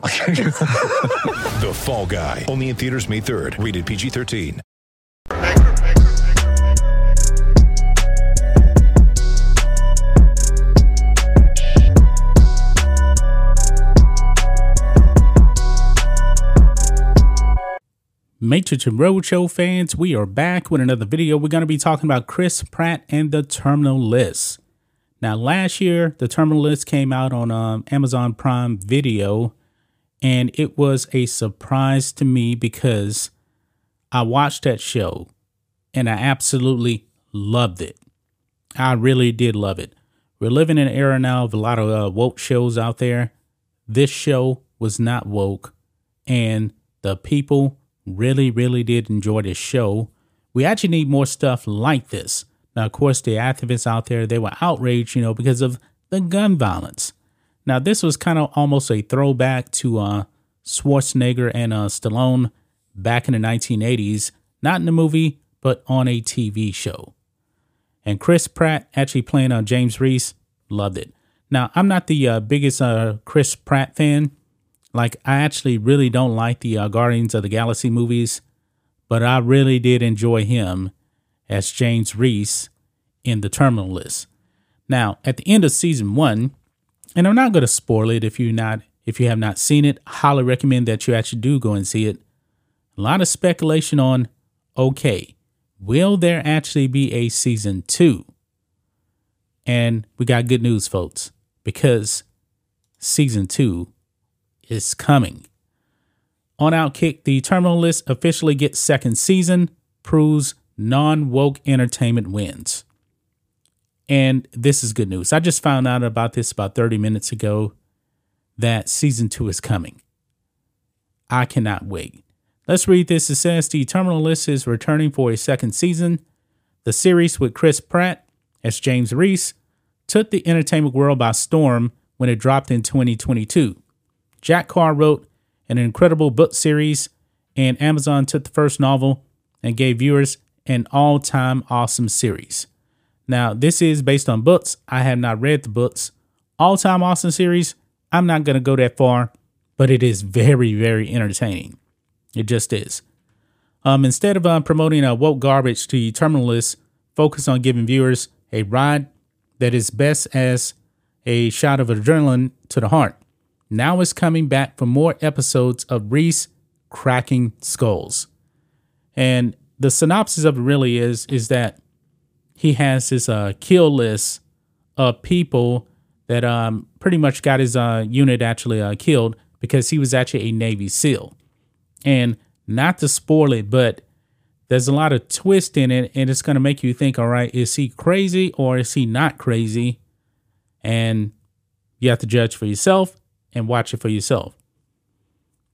The Fall Guy. Only in theaters May 3rd. Rated PG-13. Matrix and Roadshow fans, we are back with another video. We're going to be talking about Chris Pratt and the Terminal List. Now, last year, the Terminal List came out on um, Amazon Prime Video, and it was a surprise to me because I watched that show and I absolutely loved it. I really did love it. We're living in an era now of a lot of uh, woke shows out there. This show was not woke, and the people really, really did enjoy this show. We actually need more stuff like this. Now, of course, the activists out there, they were outraged, you know, because of the gun violence. Now, this was kind of almost a throwback to uh, Schwarzenegger and uh, Stallone back in the 1980s, not in the movie, but on a TV show. And Chris Pratt actually playing uh, James Reese, loved it. Now, I'm not the uh, biggest uh, Chris Pratt fan. Like, I actually really don't like the uh, Guardians of the Galaxy movies, but I really did enjoy him as James Reese in the Terminal List. Now, at the end of season one, and I'm not going to spoil it if you not if you have not seen it. Highly recommend that you actually do go and see it. A lot of speculation on okay, will there actually be a season two? And we got good news, folks, because season two is coming. On Outkick, the Terminal List officially gets second season, proves non woke entertainment wins. And this is good news. I just found out about this about 30 minutes ago that season two is coming. I cannot wait. Let's read this. It says the Terminal List is returning for a second season. The series with Chris Pratt as James Reese took the entertainment world by storm when it dropped in 2022. Jack Carr wrote an incredible book series, and Amazon took the first novel and gave viewers an all time awesome series. Now, this is based on books. I have not read the books. All time Austin series, I'm not going to go that far, but it is very, very entertaining. It just is. Um, instead of uh, promoting a woke garbage to Terminal List, focus on giving viewers a ride that is best as a shot of adrenaline to the heart. Now it's coming back for more episodes of Reese cracking skulls. And the synopsis of it really is is that he has this uh, kill list of people that um, pretty much got his uh, unit actually uh, killed because he was actually a Navy SEAL. And not to spoil it, but there's a lot of twist in it, and it's going to make you think, all right, is he crazy or is he not crazy? And you have to judge for yourself and watch it for yourself.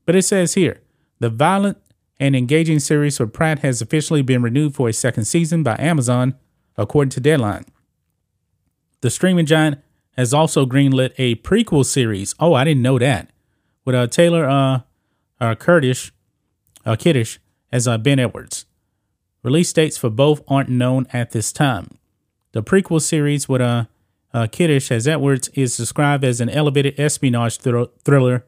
But it says here the violent and engaging series for Pratt has officially been renewed for a second season by Amazon, according to Deadline. The streaming giant has also greenlit a prequel series. Oh, I didn't know that. With uh, Taylor uh, uh, Kurdish, uh, Kiddish as uh, Ben Edwards. Release dates for both aren't known at this time. The prequel series with uh, uh, Kiddish as Edwards is described as an elevated espionage thr- thriller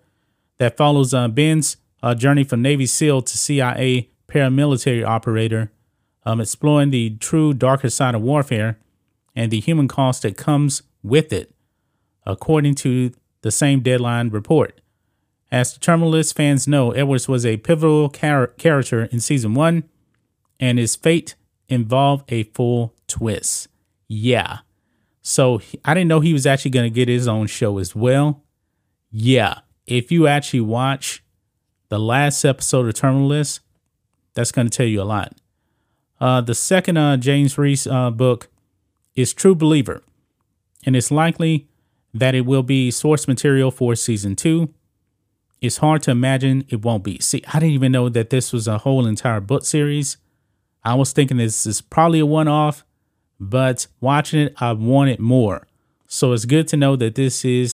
that follows uh, Ben's uh, journey from Navy SEAL to CIA paramilitary operator, um, exploring the true darker side of warfare and the human cost that comes with it, according to the same deadline report. As the Terminal List fans know, Edwards was a pivotal char- character in season one, and his fate involved a full twist. Yeah. So I didn't know he was actually going to get his own show as well. Yeah. If you actually watch the last episode of Terminal List, that's going to tell you a lot. Uh, the second uh, James Reese uh, book is True Believer, and it's likely that it will be source material for season two. It's hard to imagine it won't be. See, I didn't even know that this was a whole entire book series. I was thinking this is probably a one off, but watching it, I wanted more. So it's good to know that this is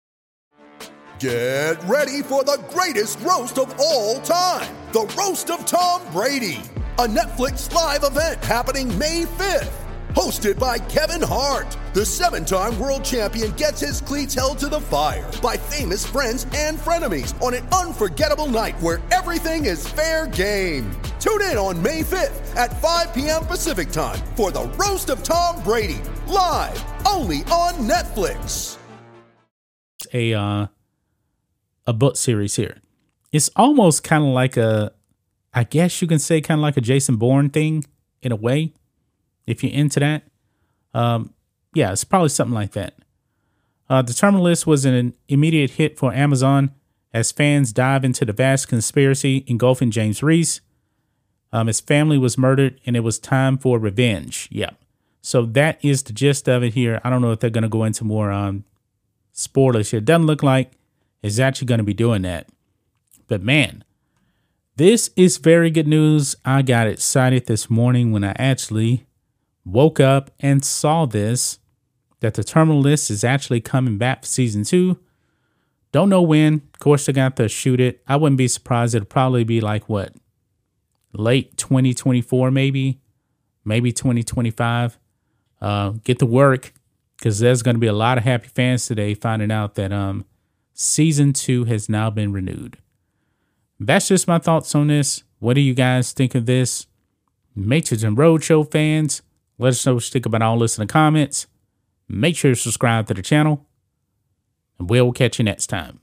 Get ready for the greatest roast of all time the Roast of Tom Brady, a Netflix live event happening May 5th. Hosted by Kevin Hart, the seven time world champion gets his cleats held to the fire by famous friends and frenemies on an unforgettable night where everything is fair game. Tune in on May 5th at 5 p.m. Pacific time for the Roast of Tom Brady, live only on Netflix. a uh, a book series here. It's almost kind of like a, I guess you can say kind of like a Jason Bourne thing in a way, if you're into that. Um, yeah, it's probably something like that. Uh, the Terminal List was an immediate hit for Amazon as fans dive into the vast conspiracy engulfing James Reese. Um, his family was murdered and it was time for revenge. Yeah. So that is the gist of it here. I don't know if they're going to go into more um, spoilers here. It doesn't look like it's actually going to be doing that. But man, this is very good news. I got excited this morning when I actually woke up and saw this that the Terminal List is actually coming back for season two. Don't know when. Of course, they're going to have to shoot it. I wouldn't be surprised. It'll probably be like what? Late 2024, maybe, maybe 2025. Uh, get to work because there's going to be a lot of happy fans today finding out that um, season two has now been renewed. That's just my thoughts on this. What do you guys think of this? Matrix and Roadshow fans, let us know what you think about all this in the comments. Make sure to subscribe to the channel, and we'll catch you next time.